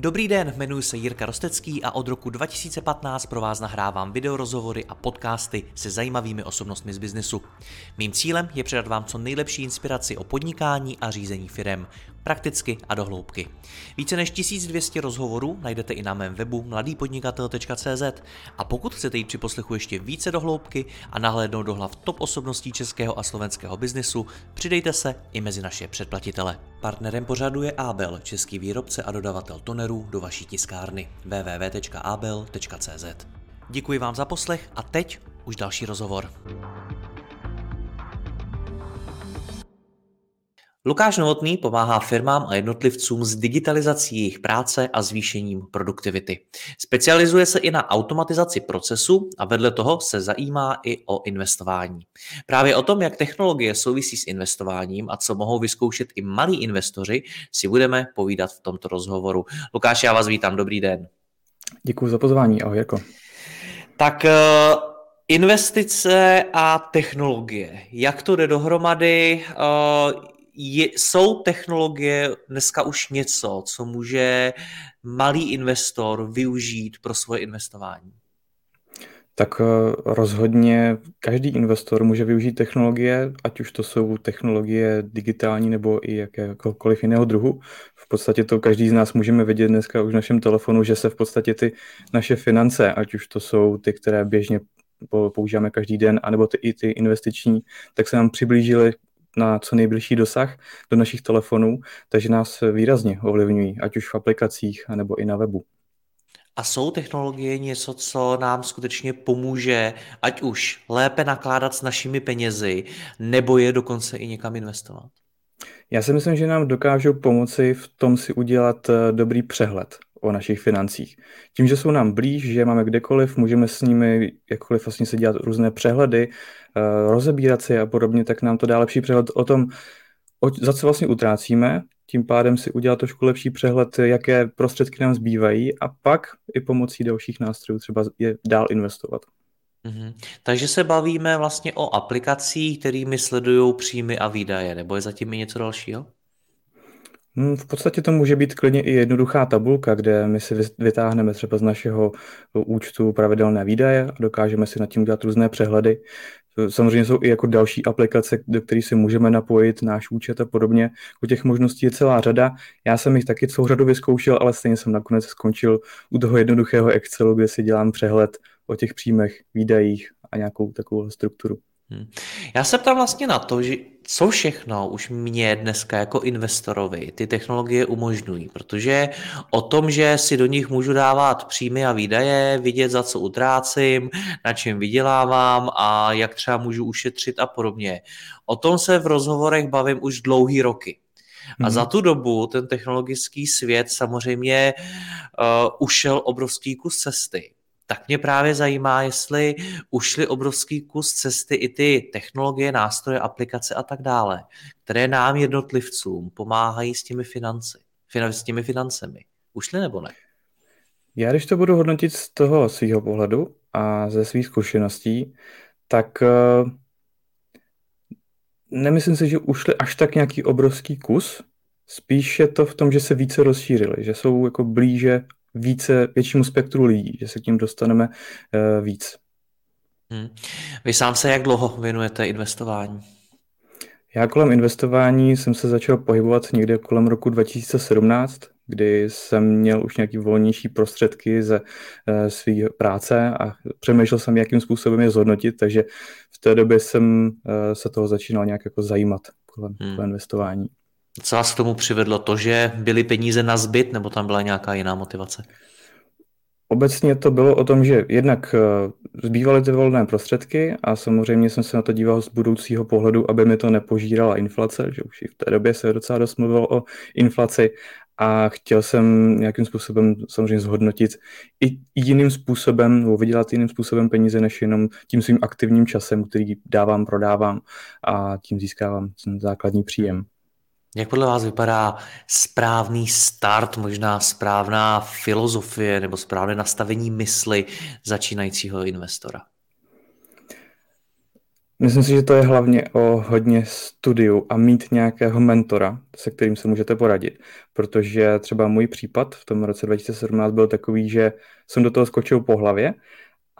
Dobrý den, jmenuji se Jirka Rostecký a od roku 2015 pro vás nahrávám videorozhovory a podcasty se zajímavými osobnostmi z biznesu. Mým cílem je předat vám co nejlepší inspiraci o podnikání a řízení firem, prakticky a dohloubky. Více než 1200 rozhovorů najdete i na mém webu mladýpodnikatel.cz a pokud chcete jít při poslechu ještě více dohloubky a nahlédnout do hlav top osobností českého a slovenského biznesu, přidejte se i mezi naše předplatitele. Partnerem pořadu je Abel, český výrobce a dodavatel tonerů do vaší tiskárny www.abel.cz. Děkuji vám za poslech a teď už další rozhovor. Lukáš Novotný pomáhá firmám a jednotlivcům s digitalizací jejich práce a zvýšením produktivity. Specializuje se i na automatizaci procesu a vedle toho se zajímá i o investování. Právě o tom, jak technologie souvisí s investováním a co mohou vyzkoušet i malí investoři, si budeme povídat v tomto rozhovoru. Lukáš, já vás vítám, dobrý den. Děkuji za pozvání, ahoj Jako. Tak eh, investice a technologie, jak to jde dohromady? Je, jsou technologie dneska už něco, co může malý investor využít pro svoje investování? Tak eh, rozhodně každý investor může využít technologie, ať už to jsou technologie digitální nebo i jakékoliv jiného druhu. V podstatě to každý z nás můžeme vidět dneska už v našem telefonu, že se v podstatě ty naše finance, ať už to jsou ty, které běžně používáme každý den, anebo ty, i ty investiční, tak se nám přiblížily na co nejbližší dosah do našich telefonů, takže nás výrazně ovlivňují, ať už v aplikacích, nebo i na webu. A jsou technologie něco, co nám skutečně pomůže, ať už lépe nakládat s našimi penězi, nebo je dokonce i někam investovat? Já si myslím, že nám dokážou pomoci v tom si udělat eh, dobrý přehled o našich financích. Tím, že jsou nám blíž, že máme kdekoliv, můžeme s nimi jakkoliv vlastně se dělat různé přehledy, eh, rozebírat si a podobně, tak nám to dá lepší přehled o tom, za co vlastně utrácíme, tím pádem si udělat trošku lepší přehled, jaké prostředky nám zbývají a pak i pomocí dalších nástrojů třeba je dál investovat. Mm-hmm. Takže se bavíme vlastně o aplikacích, kterými sledují příjmy a výdaje, nebo je zatím i něco dalšího? Hmm, v podstatě to může být klidně i jednoduchá tabulka, kde my si vytáhneme třeba z našeho účtu pravidelné výdaje a dokážeme si nad tím dělat různé přehledy. Samozřejmě jsou i jako další aplikace, do kterých si můžeme napojit náš účet a podobně. U těch možností je celá řada. Já jsem jich taky celou řadu vyzkoušel, ale stejně jsem nakonec skončil u toho jednoduchého Excelu, kde si dělám přehled o těch příjmech, výdajích a nějakou takovou strukturu. Hmm. Já se ptám vlastně na to, že co všechno už mě dneska jako investorovi ty technologie umožňují, protože o tom, že si do nich můžu dávat příjmy a výdaje, vidět, za co utrácím, na čem vydělávám a jak třeba můžu ušetřit a podobně. O tom se v rozhovorech bavím už dlouhý roky. A mm-hmm. za tu dobu ten technologický svět samozřejmě uh, ušel obrovský kus cesty tak mě právě zajímá, jestli ušli obrovský kus cesty i ty technologie, nástroje, aplikace a tak dále, které nám jednotlivcům pomáhají s těmi financi, s těmi financemi. Ušli nebo ne? Já když to budu hodnotit z toho svého pohledu a ze svých zkušeností, tak uh, nemyslím si, že ušli až tak nějaký obrovský kus. Spíš je to v tom, že se více rozšířili, že jsou jako blíže více, většímu spektru lidí, že se k tím dostaneme uh, víc. Hmm. Vy sám se jak dlouho věnujete investování? Já kolem investování jsem se začal pohybovat někde kolem roku 2017, kdy jsem měl už nějaký volnější prostředky ze e, své práce a přemýšlel jsem, jakým způsobem je zhodnotit, takže v té době jsem e, se toho začínal nějak jako zajímat kolem, hmm. kolem investování. Co vás k tomu přivedlo? To, že byly peníze na zbyt, nebo tam byla nějaká jiná motivace? Obecně to bylo o tom, že jednak eh, zbývaly ty volné prostředky a samozřejmě jsem se na to díval z budoucího pohledu, aby mi to nepožírala inflace, že už i v té době se docela dost mluvilo o inflaci a chtěl jsem nějakým způsobem samozřejmě zhodnotit i jiným způsobem, nebo vydělat jiným způsobem peníze, než jenom tím svým aktivním časem, který dávám, prodávám a tím získávám ten základní příjem. Jak podle vás vypadá správný start, možná správná filozofie nebo správné nastavení mysli začínajícího investora? Myslím si, že to je hlavně o hodně studiu a mít nějakého mentora, se kterým se můžete poradit. Protože třeba můj případ v tom roce 2017 byl takový, že jsem do toho skočil po hlavě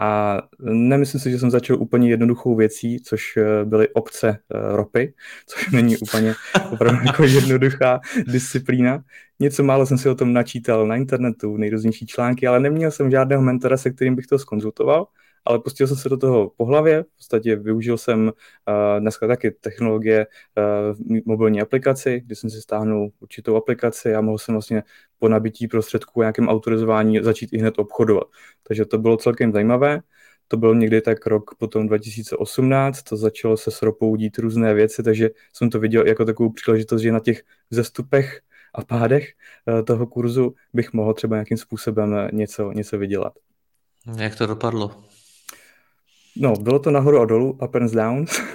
a nemyslím si, že jsem začal úplně jednoduchou věcí, což eh, byly obce eh, ropy, což není úplně opravdu jako jednoduchá disciplína. Něco málo jsem si o tom načítal na internetu, nejrůznější články, ale neměl jsem žádného mentora, se kterým bych to skonzultoval ale pustil jsem se do toho po hlavě, v podstatě využil jsem uh, dneska taky technologie uh, mobilní aplikaci, kdy jsem si stáhnul určitou aplikaci a mohl jsem vlastně po nabití prostředků nějakém autorizování začít i hned obchodovat. Takže to bylo celkem zajímavé. To byl někdy tak rok potom 2018, to začalo se s ropou dít různé věci, takže jsem to viděl jako takovou příležitost, že na těch zestupech a pádech uh, toho kurzu bych mohl třeba nějakým způsobem něco, něco vydělat. Jak to dopadlo? No, bylo to nahoru a dolů, up and downs.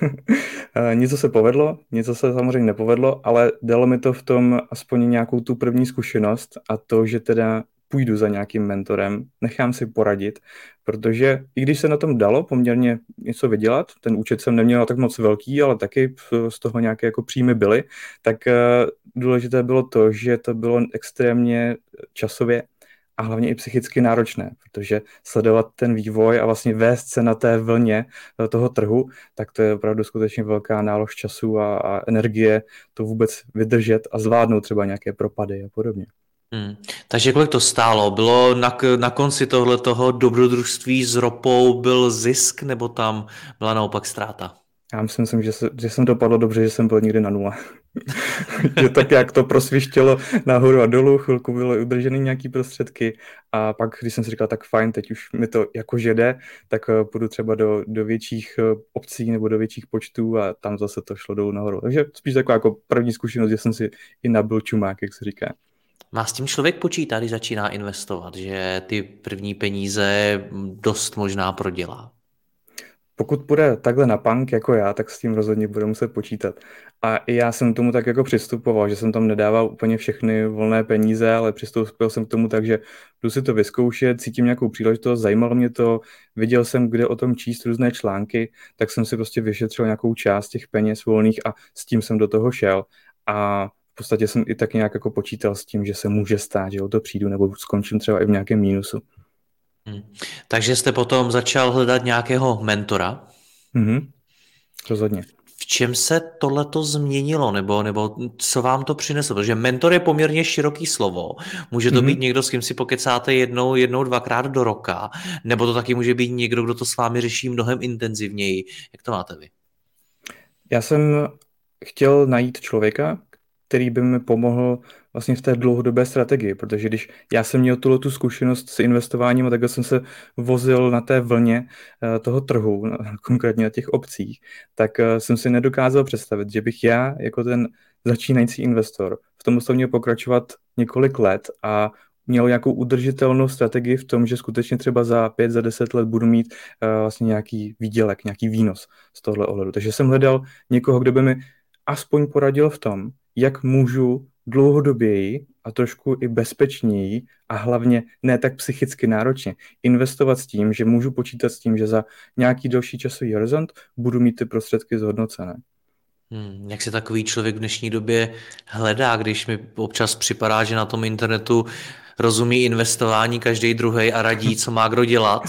Eh, něco se povedlo, něco se samozřejmě nepovedlo, ale dalo mi to v tom aspoň nějakou tu první zkušenost a to, že teda půjdu za nějakým mentorem, nechám si poradit, protože i když se na tom dalo poměrně něco vydělat, ten účet jsem neměl tak moc velký, ale taky z toho nějaké jako příjmy byly, tak eh, důležité bylo to, že to bylo extrémně časově a hlavně i psychicky náročné, protože sledovat ten vývoj a vlastně vést se na té vlně toho trhu, tak to je opravdu skutečně velká nálož času a, a energie to vůbec vydržet a zvládnout třeba nějaké propady a podobně. Hmm. Takže kolik to stálo? Bylo na, na konci tohle toho dobrodružství s ropou byl zisk nebo tam byla naopak ztráta? Já myslím, že, se, že jsem dopadlo dobře, že jsem byl někdy na nula. že tak jak to prosvištělo nahoru a dolů, chvilku bylo udržený nějaký prostředky a pak, když jsem si říkal, tak fajn, teď už mi to jako jde, tak uh, půjdu třeba do, do větších uh, obcí nebo do větších počtů a tam zase to šlo dolů nahoru. Takže spíš taková jako první zkušenost, že jsem si i nabil čumák, jak se říká. Má s tím člověk počítá, když začíná investovat, že ty první peníze dost možná prodělá? Pokud půjde takhle na punk jako já, tak s tím rozhodně bude muset počítat. A i já jsem tomu tak jako přistupoval, že jsem tam nedával úplně všechny volné peníze, ale přistoupil jsem k tomu tak, že jdu si to vyzkoušet, cítím nějakou příležitost, zajímalo mě to, viděl jsem, kde o tom číst různé články, tak jsem si prostě vyšetřil nějakou část těch peněz volných a s tím jsem do toho šel. A v podstatě jsem i tak nějak jako počítal s tím, že se může stát, že o to přijdu nebo skončím třeba i v nějakém mínusu. Hmm. Takže jste potom začal hledat nějakého mentora? Mhm, rozhodně. V čem se tohleto změnilo, nebo, nebo co vám to přineslo? Protože mentor je poměrně široký slovo. Může to mm-hmm. být někdo, s kým si pokecáte jednou, jednou, dvakrát do roka, nebo to taky může být někdo, kdo to s vámi řeší mnohem intenzivněji. Jak to máte vy? Já jsem chtěl najít člověka, který by mi pomohl vlastně v té dlouhodobé strategii, protože když já jsem měl tuhle tu zkušenost s investováním takhle jsem se vozil na té vlně eh, toho trhu, konkrétně na těch obcích, tak eh, jsem si nedokázal představit, že bych já jako ten začínající investor v tom měl pokračovat několik let a měl nějakou udržitelnou strategii v tom, že skutečně třeba za pět, za deset let budu mít uh, vlastně nějaký výdělek, nějaký výnos z tohle ohledu. Takže jsem hledal někoho, kdo by mi aspoň poradil v tom, jak můžu dlouhodoběji a trošku i bezpečněji a hlavně ne tak psychicky náročně investovat s tím, že můžu počítat s tím, že za nějaký další časový horizont budu mít ty prostředky zhodnocené. Hmm, jak se takový člověk v dnešní době hledá, když mi občas připadá, že na tom internetu rozumí investování každý druhý a radí, co má kdo dělat.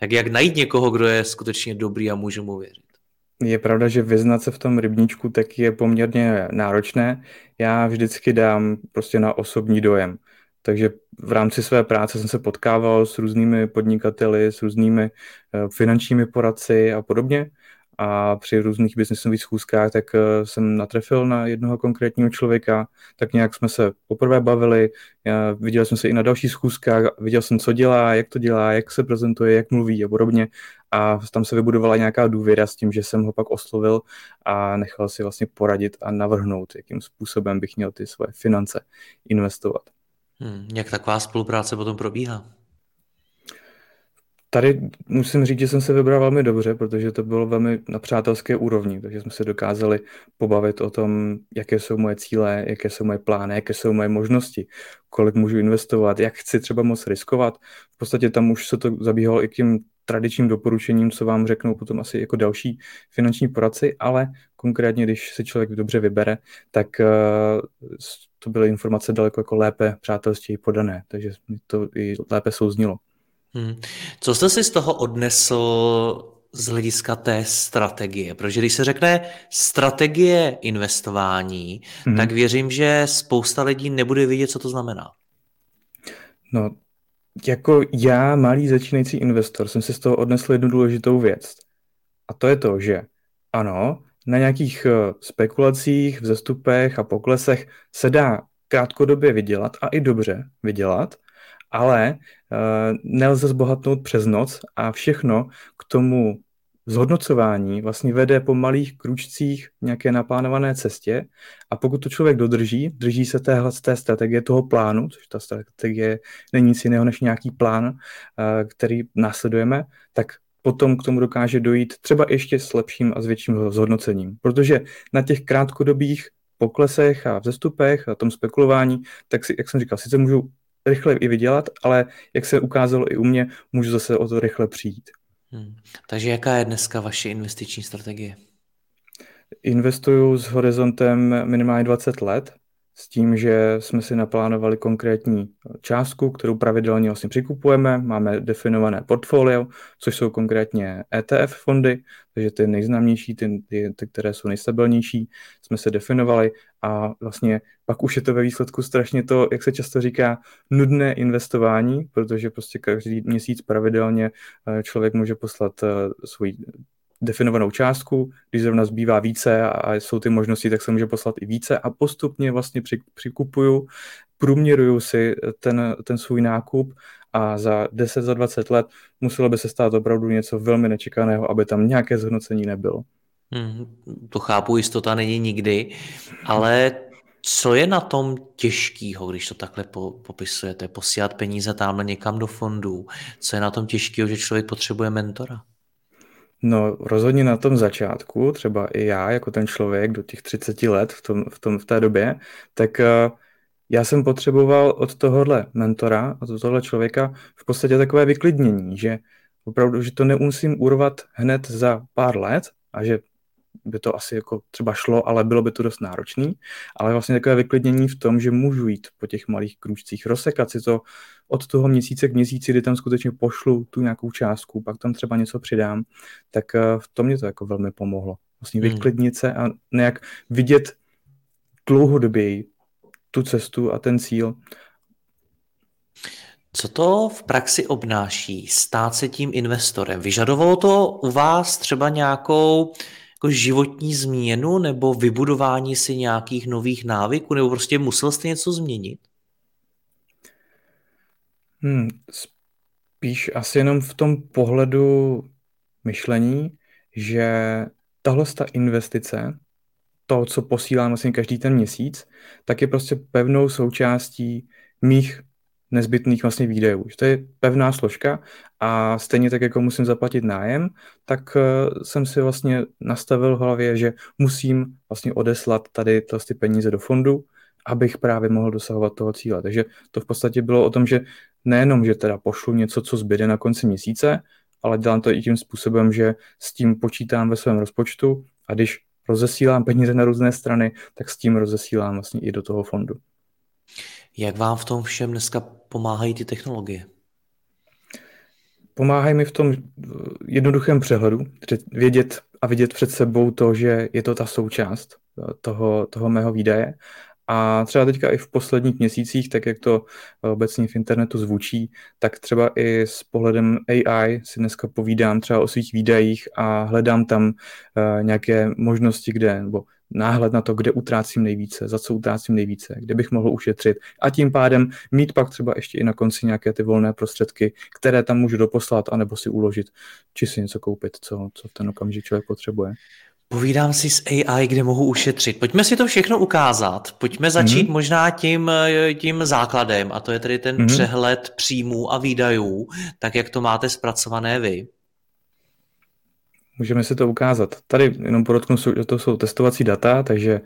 Tak jak najít někoho, kdo je skutečně dobrý a můžu mu věřit? Je pravda, že vyznat se v tom rybníčku tak je poměrně náročné. Já vždycky dám prostě na osobní dojem. Takže v rámci své práce jsem se potkával s různými podnikateli, s různými eh, finančními poradci a podobně a při různých biznesových schůzkách tak eh, jsem natrefil na jednoho konkrétního člověka, tak nějak jsme se poprvé bavili, viděl jsem se i na dalších schůzkách, viděl jsem, co dělá, jak to dělá, jak se prezentuje, jak mluví a podobně a tam se vybudovala nějaká důvěra s tím, že jsem ho pak oslovil a nechal si vlastně poradit a navrhnout, jakým způsobem bych měl ty svoje finance investovat. Hmm, jak taková spolupráce potom probíhá? Tady musím říct, že jsem se vybral velmi dobře, protože to bylo velmi na přátelské úrovni, takže jsme se dokázali pobavit o tom, jaké jsou moje cíle, jaké jsou moje plány, jaké jsou moje možnosti, kolik můžu investovat, jak chci třeba moc riskovat. V podstatě tam už se to zabíhalo i tím tradičním doporučením, co vám řeknou potom asi jako další finanční poradci, ale konkrétně, když se člověk dobře vybere, tak uh, to byly informace daleko jako lépe přátelstěji podané, takže to i lépe souznilo. Hmm. Co jste si z toho odnesl z hlediska té strategie? Protože když se řekne strategie investování, hmm. tak věřím, že spousta lidí nebude vidět, co to znamená. No, jako já, malý začínající investor, jsem si z toho odnesl jednu důležitou věc. A to je to, že ano, na nějakých eh, spekulacích, vzestupech a poklesech se dá krátkodobě vydělat a i dobře vydělat, ale uh, nelze zbohatnout přes noc a všechno k tomu zhodnocování vlastně vede po malých kručcích nějaké naplánované cestě a pokud to člověk dodrží, drží se téhle té strategie toho plánu, což ta strategie není nic jiného než nějaký plán, uh, který následujeme, tak potom k tomu dokáže dojít třeba ještě s lepším a s větším zhodnocením. Protože na těch krátkodobých poklesech a vzestupech a tom spekulování, tak si, jak jsem říkal, sice můžu rychle i vydělat, ale jak se ukázalo i u mě, můžu zase o to rychle přijít. Hmm. Takže jaká je dneska vaše investiční strategie? Investuju s horizontem minimálně 20 let, s tím, že jsme si naplánovali konkrétní částku, kterou pravidelně vlastně přikupujeme. Máme definované portfolio, což jsou konkrétně ETF fondy, takže ty nejznámější, ty, ty, ty které jsou nejstabilnější, jsme se definovali a vlastně pak už je to ve výsledku strašně to, jak se často říká, nudné investování, protože prostě každý měsíc pravidelně eh, člověk může poslat eh, svůj definovanou částku, když zrovna zbývá více a jsou ty možnosti, tak se může poslat i více a postupně vlastně přikupuju, průměruju si ten, ten svůj nákup a za 10, za 20 let muselo by se stát opravdu něco velmi nečekaného, aby tam nějaké zhodnocení nebylo. Hmm, to chápu, jistota není nikdy, ale co je na tom těžkého, když to takhle po, popisujete, posílat peníze tamhle někam do fondů? Co je na tom těžkého, že člověk potřebuje mentora? No rozhodně na tom začátku, třeba i já, jako ten člověk do těch 30 let v, tom, v, tom, v té době, tak uh, já jsem potřeboval od tohohle mentora, od tohohle člověka v podstatě takové vyklidnění, že opravdu, že to nemusím urvat hned za pár let a že by to asi jako třeba šlo, ale bylo by to dost náročný, ale vlastně takové vyklidnění v tom, že můžu jít po těch malých krůčcích, rozsekat si to od toho měsíce k měsíci, kdy tam skutečně pošlu tu nějakou částku, pak tam třeba něco přidám, tak eh, v tom mě to jako velmi pomohlo. Vlastně hmm. vyklidnit se a nějak vidět dlouhodoběji tu cestu a ten cíl. Co to v praxi obnáší stát se tím investorem? Vyžadovalo to u vás třeba nějakou jako životní změnu nebo vybudování si nějakých nových návyků, nebo prostě musel jste něco změnit? Hmm, spíš asi jenom v tom pohledu myšlení, že tahle ta investice, to, co posílám vlastně každý ten měsíc, tak je prostě pevnou součástí mých nezbytných vlastně výdajů. Že to je pevná složka a stejně tak, jako musím zaplatit nájem, tak uh, jsem si vlastně nastavil v hlavě, že musím vlastně odeslat tady ty peníze do fondu, abych právě mohl dosahovat toho cíle. Takže to v podstatě bylo o tom, že nejenom, že teda pošlu něco, co zbyde na konci měsíce, ale dělám to i tím způsobem, že s tím počítám ve svém rozpočtu a když rozesílám peníze na různé strany, tak s tím rozesílám vlastně i do toho fondu. Jak vám v tom všem dneska pomáhají ty technologie? Pomáhají mi v tom jednoduchém přehledu, vědět a vidět před sebou to, že je to ta součást toho, toho mého výdaje a třeba teďka i v posledních měsících, tak jak to obecně v internetu zvučí, tak třeba i s pohledem AI si dneska povídám třeba o svých výdajích a hledám tam nějaké možnosti, kde, nebo náhled na to, kde utrácím nejvíce, za co utrácím nejvíce, kde bych mohl ušetřit a tím pádem mít pak třeba ještě i na konci nějaké ty volné prostředky, které tam můžu doposlat anebo si uložit, či si něco koupit, co, co v ten okamžik člověk potřebuje. Povídám si s AI, kde mohu ušetřit. Pojďme si to všechno ukázat. Pojďme začít mm-hmm. možná tím, tím základem, a to je tedy ten mm-hmm. přehled příjmů a výdajů, tak jak to máte zpracované vy. Můžeme si to ukázat. Tady jenom podotknu, to jsou testovací data, takže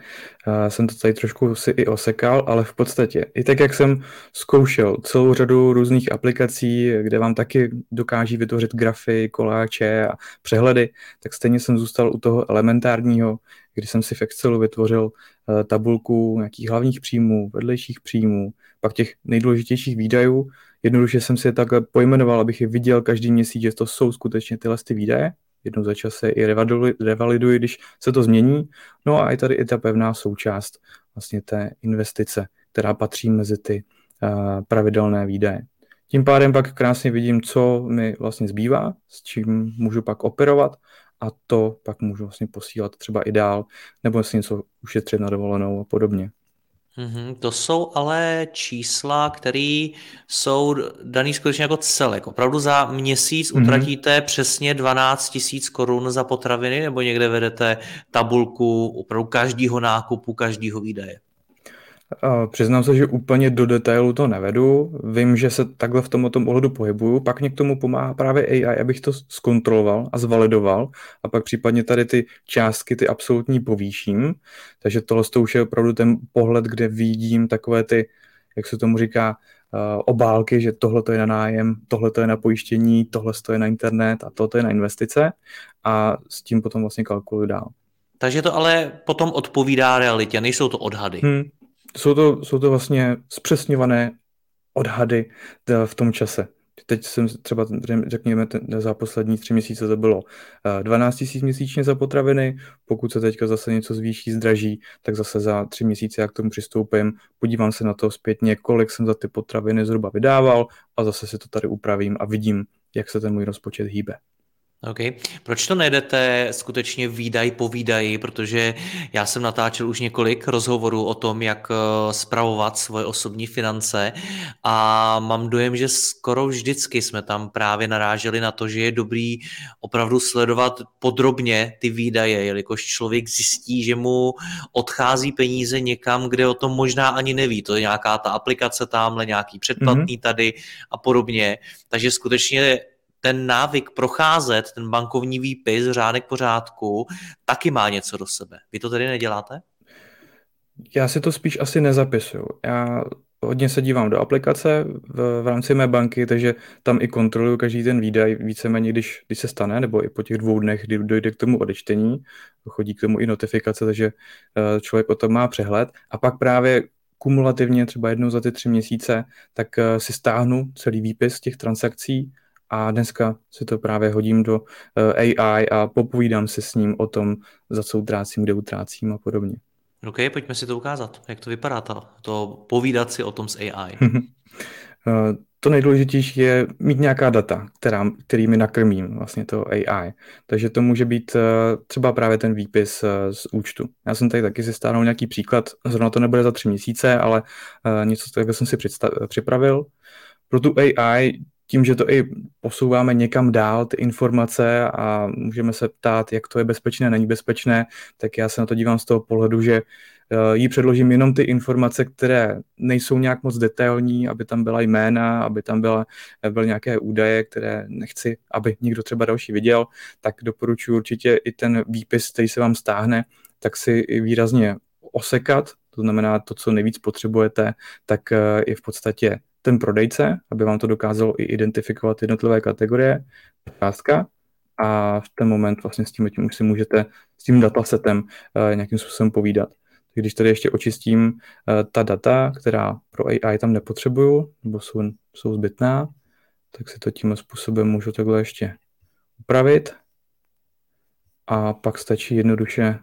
uh, jsem to tady trošku si i osekal, ale v podstatě i tak, jak jsem zkoušel celou řadu různých aplikací, kde vám taky dokáží vytvořit grafy, koláče a přehledy, tak stejně jsem zůstal u toho elementárního, kdy jsem si v Excelu vytvořil uh, tabulku nějakých hlavních příjmů, vedlejších příjmů, pak těch nejdůležitějších výdajů. Jednoduše jsem si je takhle pojmenoval, abych je viděl každý měsíc, že to jsou skutečně tyhle ty výdaje jednou za čas se i revaliduji, když se to změní. No a je tady i ta pevná součást vlastně té investice, která patří mezi ty uh, pravidelné výdaje. Tím pádem pak krásně vidím, co mi vlastně zbývá, s čím můžu pak operovat a to pak můžu vlastně posílat třeba i dál, nebo si něco ušetřit na dovolenou a podobně. Mm-hmm. To jsou ale čísla, které jsou daný skutečně jako celek. Opravdu za měsíc mm-hmm. utratíte přesně 12 tisíc korun za potraviny nebo někde vedete tabulku opravdu každého nákupu, každého výdaje? Přiznám se, že úplně do detailu to nevedu. Vím, že se takhle v tomto ohledu pohybuju. Pak mě k tomu pomáhá právě AI, abych to zkontroloval a zvalidoval a pak případně tady ty částky, ty absolutní povýším. Takže tohle to už je opravdu ten pohled, kde vidím takové ty, jak se tomu říká, obálky, že tohle to je na nájem, tohle to je na pojištění, tohle to je na internet a tohle to je na investice a s tím potom vlastně kalkuluju dál. Takže to ale potom odpovídá realitě, nejsou to odhady. Hmm, jsou to, jsou to vlastně zpřesňované odhady v tom čase. Teď jsem třeba, řekněme, ten, za poslední tři měsíce to bylo 12 000 měsíčně za potraviny, pokud se teďka zase něco zvýší, zdraží, tak zase za tři měsíce, jak k tomu přistoupím, podívám se na to zpětně, kolik jsem za ty potraviny zhruba vydával a zase si to tady upravím a vidím, jak se ten můj rozpočet hýbe. OK. Proč to nejdete skutečně výdaj po výdaji, protože já jsem natáčel už několik rozhovorů o tom, jak spravovat eh, svoje osobní finance a mám dojem, že skoro vždycky jsme tam právě naráželi na to, že je dobrý opravdu sledovat podrobně ty výdaje, jelikož člověk zjistí, že mu odchází peníze někam, kde o tom možná ani neví. To je nějaká ta aplikace tamhle, nějaký předplatný mm-hmm. tady a podobně. Takže skutečně ten návyk procházet ten bankovní výpis, řádek pořádku, taky má něco do sebe. Vy to tedy neděláte? Já si to spíš asi nezapisuju. Já hodně se dívám do aplikace v, v rámci mé banky, takže tam i kontroluju každý ten výdaj víceméně, když, když se stane, nebo i po těch dvou dnech, kdy dojde k tomu odečtení, chodí k tomu i notifikace, takže eh, člověk o tom má přehled. A pak právě kumulativně, třeba jednou za ty tři měsíce, tak eh, si stáhnu celý výpis těch transakcí a dneska si to právě hodím do eh, AI a popovídám se s ním o tom, za co utrácím, kde utrácím a podobně. OK, pojďme si to ukázat. Jak to vypadá, to, to povídat si o tom s AI? Eh, to nejdůležitější je mít nějaká data, která, kterými nakrmím vlastně to AI. Takže to může být eh, třeba právě ten výpis z účtu. Já jsem tady taky si stánul nějaký příklad, zrovna to nebude za tři měsíce, ale něco takového jsem si připravil. Pro tu AI tím, že to i posouváme někam dál, ty informace a můžeme se ptát, jak to je bezpečné, není bezpečné, tak já se na to dívám z toho pohledu, že eh, jí předložím jenom ty informace, které nejsou nějak moc detailní, aby tam byla jména, aby tam byla, byly nějaké údaje, které nechci, aby někdo třeba další viděl, tak doporučuji určitě i ten výpis, který se vám stáhne, tak si výrazně osekat, to znamená to, co nejvíc potřebujete, tak eh, je v podstatě ten prodejce, aby vám to dokázalo i identifikovat jednotlivé kategorie, částka. A v ten moment vlastně s tím, tím už si můžete s tím datasetem uh, nějakým způsobem povídat. Když tady ještě očistím uh, ta data, která pro AI tam nepotřebuju, nebo jsou, jsou zbytná, tak si to tím způsobem můžu takhle ještě upravit. A pak stačí jednoduše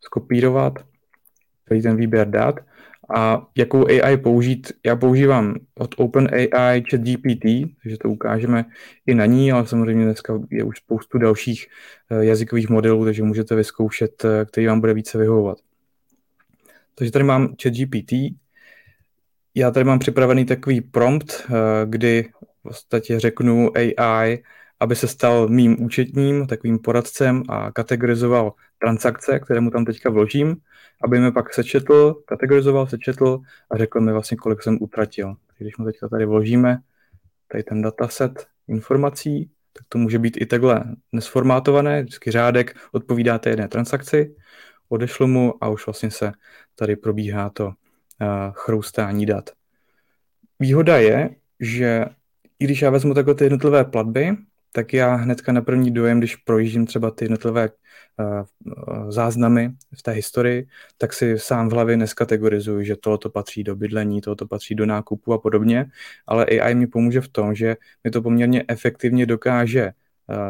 skopírovat celý ten výběr dat a jakou AI použít? Já používám od OpenAI ChatGPT, takže to ukážeme i na ní, ale samozřejmě dneska je už spoustu dalších eh, jazykových modelů, takže můžete vyzkoušet, eh, který vám bude více vyhovovat. Takže tady mám ChatGPT. Já tady mám připravený takový prompt, eh, kdy v podstatě řeknu AI, aby se stal mým účetním, takovým poradcem a kategorizoval transakce, které mu tam teďka vložím aby mi pak sečetl, kategorizoval, sečetl a řekl mi vlastně, kolik jsem utratil. Když mu teďka tady vložíme tady ten dataset informací tak to může být i takhle nesformátované, vždycky řádek odpovídá té jedné transakci, odešlu mu a už vlastně se tady probíhá to uh, chroustání dat. Výhoda je, že i když já vezmu takhle ty jednotlivé platby, tak já hnedka na první dojem, když projíždím třeba ty jednotlivé uh, záznamy v té historii, tak si sám v hlavě neskategorizuji, že tohoto patří do bydlení, tohoto patří do nákupu a podobně, ale AI mi pomůže v tom, že mi to poměrně efektivně dokáže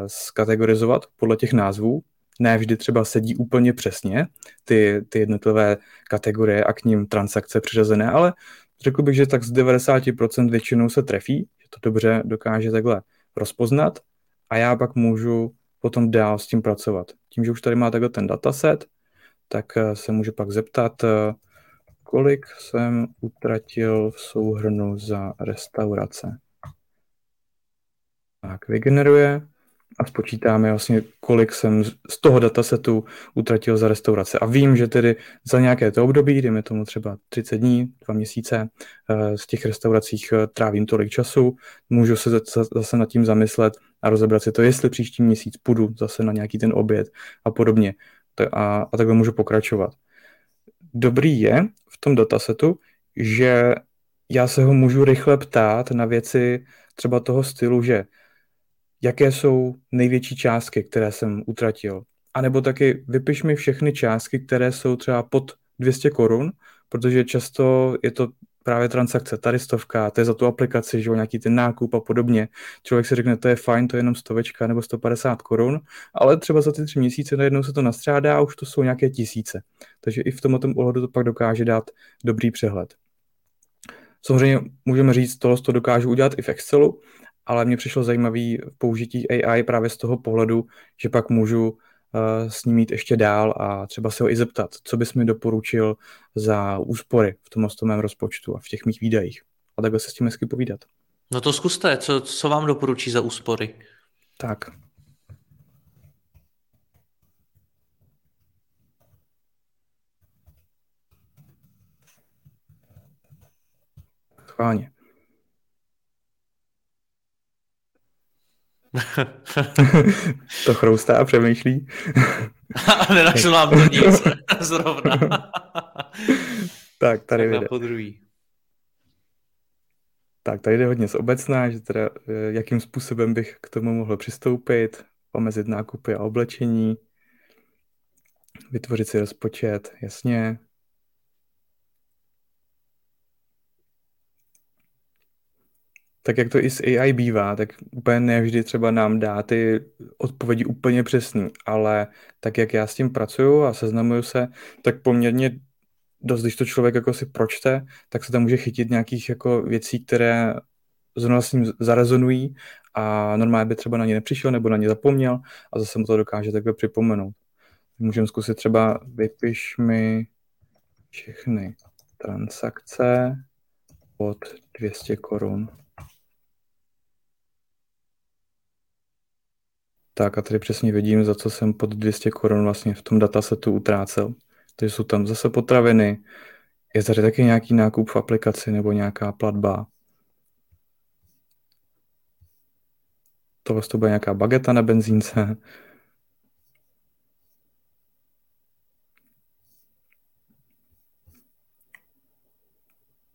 skategorizovat podle těch názvů, ne vždy třeba sedí úplně přesně ty, ty jednotlivé kategorie a k ním transakce přiřazené, ale řekl bych, že tak z 90% většinou se trefí, že to dobře dokáže takhle rozpoznat a já pak můžu potom dál s tím pracovat. Tím, že už tady má takhle ten dataset, tak eh, se může pak zeptat, eh, kolik jsem utratil v souhrnu za restaurace. Tak, vygeneruje a spočítáme vlastně, kolik jsem z toho datasetu utratil za restaurace. A vím, že tedy za nějaké to období, dejme tomu třeba 30 dní, dva měsíce, eh, z těch restauracích trávím tolik času, můžu se zase nad tím zamyslet a rozebrat si to, jestli příští měsíc půjdu zase na nějaký ten oběd a podobně. A, a takhle můžu pokračovat. Dobrý je v tom datasetu, že já se ho můžu rychle ptát na věci třeba toho stylu, že jaké jsou největší částky, které jsem utratil. A nebo taky vypiš mi všechny částky, které jsou třeba pod 200 korun, protože často je to právě transakce, tady stovka, to je za tu aplikaci, že jo, nějaký ten nákup a podobně. Člověk si řekne, to je fajn, to je jenom stovečka nebo 150 korun, ale třeba za ty tři měsíce najednou se to nastřádá a už to jsou nějaké tisíce. Takže i v tomto ohledu to pak dokáže dát dobrý přehled. Samozřejmě můžeme říct, tohle to dokážu udělat i v Excelu, ale mně přišlo zajímavý použití AI právě z toho pohledu, že pak můžu s ním jít ještě dál a třeba se ho i zeptat, co bys mi doporučil za úspory v tom mém rozpočtu a v těch mých výdajích. A takhle se s tím hezky povídat. No to zkuste, co, co vám doporučí za úspory? Tak. Schválně. to chroustá a přemýšlí. a nenašel vám to nic zrovna. tak, tady tak po druhý. Tak, tady jde hodně z obecná, že teda eh, jakým způsobem bych k tomu mohl přistoupit, omezit nákupy a oblečení, vytvořit si rozpočet, jasně, tak jak to i s AI bývá, tak úplně nevždy třeba nám dá ty odpovědi úplně přesný, ale tak jak já s tím pracuju a seznamuju se, tak poměrně dost, když to člověk jako si pročte, tak se tam může chytit nějakých jako věcí, které zrovna s ním zarezonují a normálně by třeba na ně nepřišel nebo na ně zapomněl a zase mu to dokáže takhle připomenout. Můžeme zkusit třeba vypiš mi všechny transakce pod 200 korun. Tak a tady přesně vidím, za co jsem pod 200 korun vlastně v tom datasetu utrácel. Takže jsou tam zase potraviny, je tady taky nějaký nákup v aplikaci nebo nějaká platba. To bude nějaká bageta na benzínce.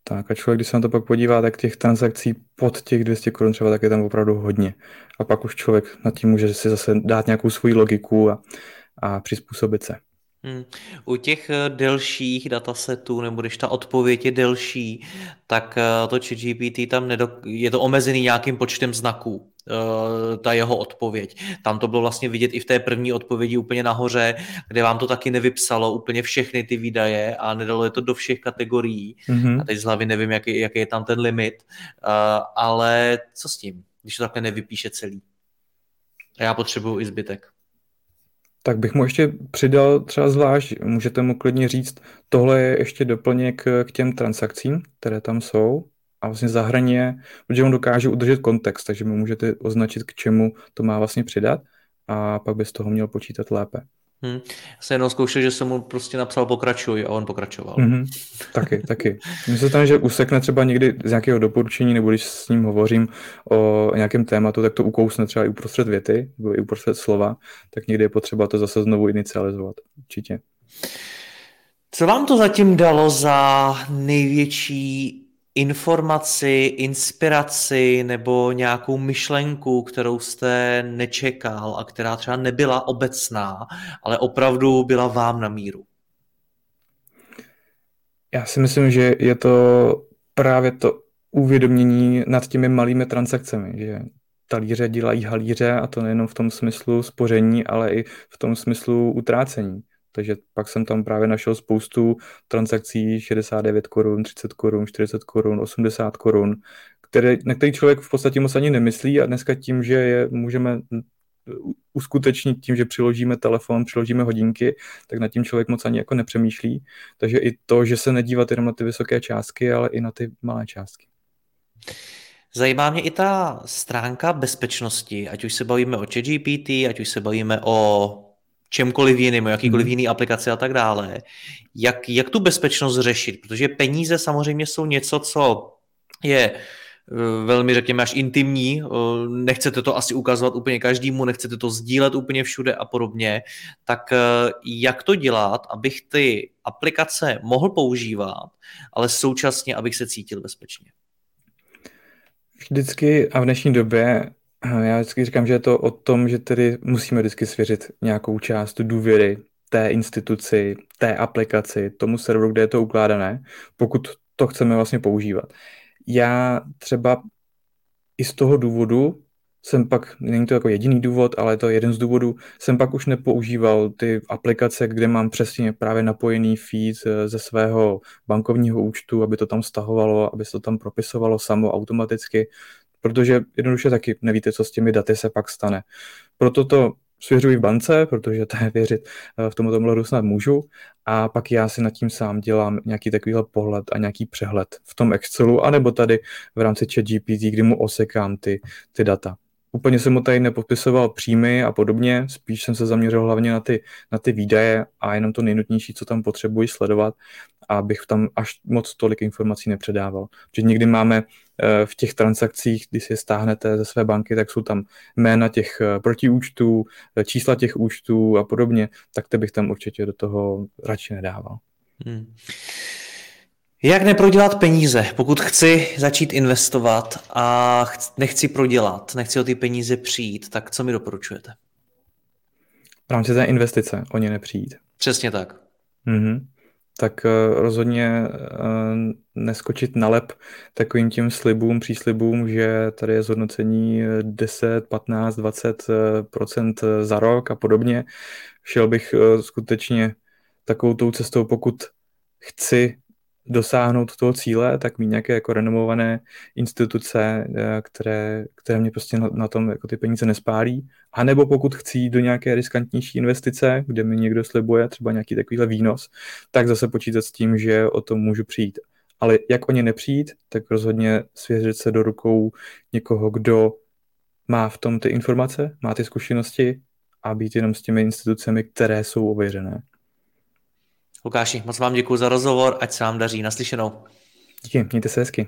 Tak a člověk, když se na to pak podívá, tak těch transakcí pod těch 200 korun třeba tak je tam opravdu hodně. A pak už člověk nad tím může si zase dát nějakou svoji logiku a, a přizpůsobit se. Hmm. U těch eh, delších datasetů, nebo když ta odpověď je delší, tak eh, to GPT tam nedok- je to omezený nějakým počtem znaků, eh, ta jeho odpověď. Tam to bylo vlastně vidět i v té první odpovědi úplně nahoře, kde vám to taky nevypsalo úplně všechny ty výdaje a nedalo je to do všech kategorií. Mm-hmm. A teď z hlavy nevím, jaký, jaký je tam ten limit, ale co s tím, když to takhle nevypíše celý? Já potřebuju i zbytek. Tak bych mu ještě přidal třeba zvlášť, můžete mu klidně říct, tohle je ještě doplněk k těm transakcím, které tam jsou a vlastně zahraně, protože on dokáže udržet kontext, takže mu můžete označit, k čemu to má vlastně přidat a pak by z toho měl počítat lépe. Hmm. Já jsem jenom zkoušel, že jsem mu prostě napsal pokračuj a on pokračoval. Mm-hmm. Taky, taky. Mně se tam, že usekne třeba někdy z nějakého doporučení, nebo když s ním hovořím o nějakém tématu, tak to ukousne třeba i uprostřed věty, nebo i uprostřed slova, tak někdy je potřeba to zase znovu inicializovat. Určitě. Co vám to zatím dalo za největší informaci, inspiraci nebo nějakou myšlenku, kterou jste nečekal a která třeba nebyla obecná, ale opravdu byla vám na míru? Já si myslím, že je to právě to uvědomění nad těmi malými transakcemi, že talíře dělají halíře a to nejenom v tom smyslu spoření, ale i v tom smyslu utrácení. Takže pak jsem tam právě našel spoustu transakcí 69 korun, 30 korun, 40 korun, 80 korun, které, na který člověk v podstatě moc ani nemyslí a dneska tím, že je můžeme uskutečnit tím, že přiložíme telefon, přiložíme hodinky, tak nad tím člověk moc ani jako nepřemýšlí. Takže i to, že se nedívat jenom na ty vysoké částky, ale i na ty malé částky. Zajímá mě i ta stránka bezpečnosti, ať už se bavíme o ChatGPT, ať už se bavíme o čemkoliv jiným, jakýkoliv hmm. jiný aplikace a tak dále. Jak, jak tu bezpečnost řešit? Protože peníze samozřejmě jsou něco, co je eh, velmi, řekněme, až intimní. Eh, nechcete to asi ukazovat úplně každému, nechcete to sdílet úplně všude a podobně. Tak eh, jak to dělat, abych ty aplikace mohl používat, ale současně, abych se cítil bezpečně? Vždycky a v dnešní době já vždycky říkám, že je to o tom, že tedy musíme vždycky svěřit nějakou část důvěry té instituci, té aplikaci, tomu serveru, kde je to ukládané, pokud to chceme vlastně používat. Já třeba i z toho důvodu jsem pak, není to jako jediný důvod, ale je to jeden z důvodů, jsem pak už nepoužíval ty aplikace, kde mám přesně právě napojený feed eh, ze svého bankovního účtu, aby to tam stahovalo, aby se to tam propisovalo samo automaticky protože jednoduše taky nevíte, co s těmi daty se pak stane. Proto to svěřuji v bance, protože to je věřit eh, v tomto ohledu snad můžu a pak já si nad tím sám dělám nějaký takovýhle pohled a nějaký přehled v tom Excelu, anebo tady v rámci ChatGPT, kdy mu osekám ty, ty data. Úplně jsem mu tady nepopisoval příjmy a podobně, spíš jsem se zaměřil hlavně na ty, na ty výdaje a jenom to nejnutnější, co tam potřebuji sledovat, abych tam až moc tolik informací nepředával. Protože někdy máme eh, v těch transakcích, když si je stáhnete ze své banky, tak jsou tam jména těch eh, protiúčtů, eh, čísla těch účtů a podobně, tak to bych tam určitě do toho radši nedával. Hmm. Jak neprodělat peníze? Pokud chci začít investovat a nechci prodělat, nechci o ty peníze přijít, tak co mi doporučujete? V rámci té investice o ně nepřijít. Přesně tak. Mm-hmm. Tak uh, rozhodně uh, neskočit na lep takovým tím slibům, příslibům, že tady je zhodnocení 10, 15, 20 procent za rok a podobně. Šel bych uh, skutečně takovou tou cestou, pokud chci dosáhnout toho cíle, tak mít nějaké jako renomované instituce, eh, které, které mě prostě na, na tom jako ty peníze nespálí. A nebo pokud chci jít do nějaké riskantnější investice, kde mi někdo slibuje třeba nějaký takovýhle výnos, tak zase počítat s tím, že o tom můžu přijít. Ale jak o ně nepřijít, tak rozhodně svěřit se do rukou někoho, kdo má v tom ty informace, má ty zkušenosti a být jenom s těmi institucemi, které jsou ověřené. Lukáši, moc vám děkuji za rozhovor, ať se vám daří. Naslyšenou. Díky, mějte se hezky.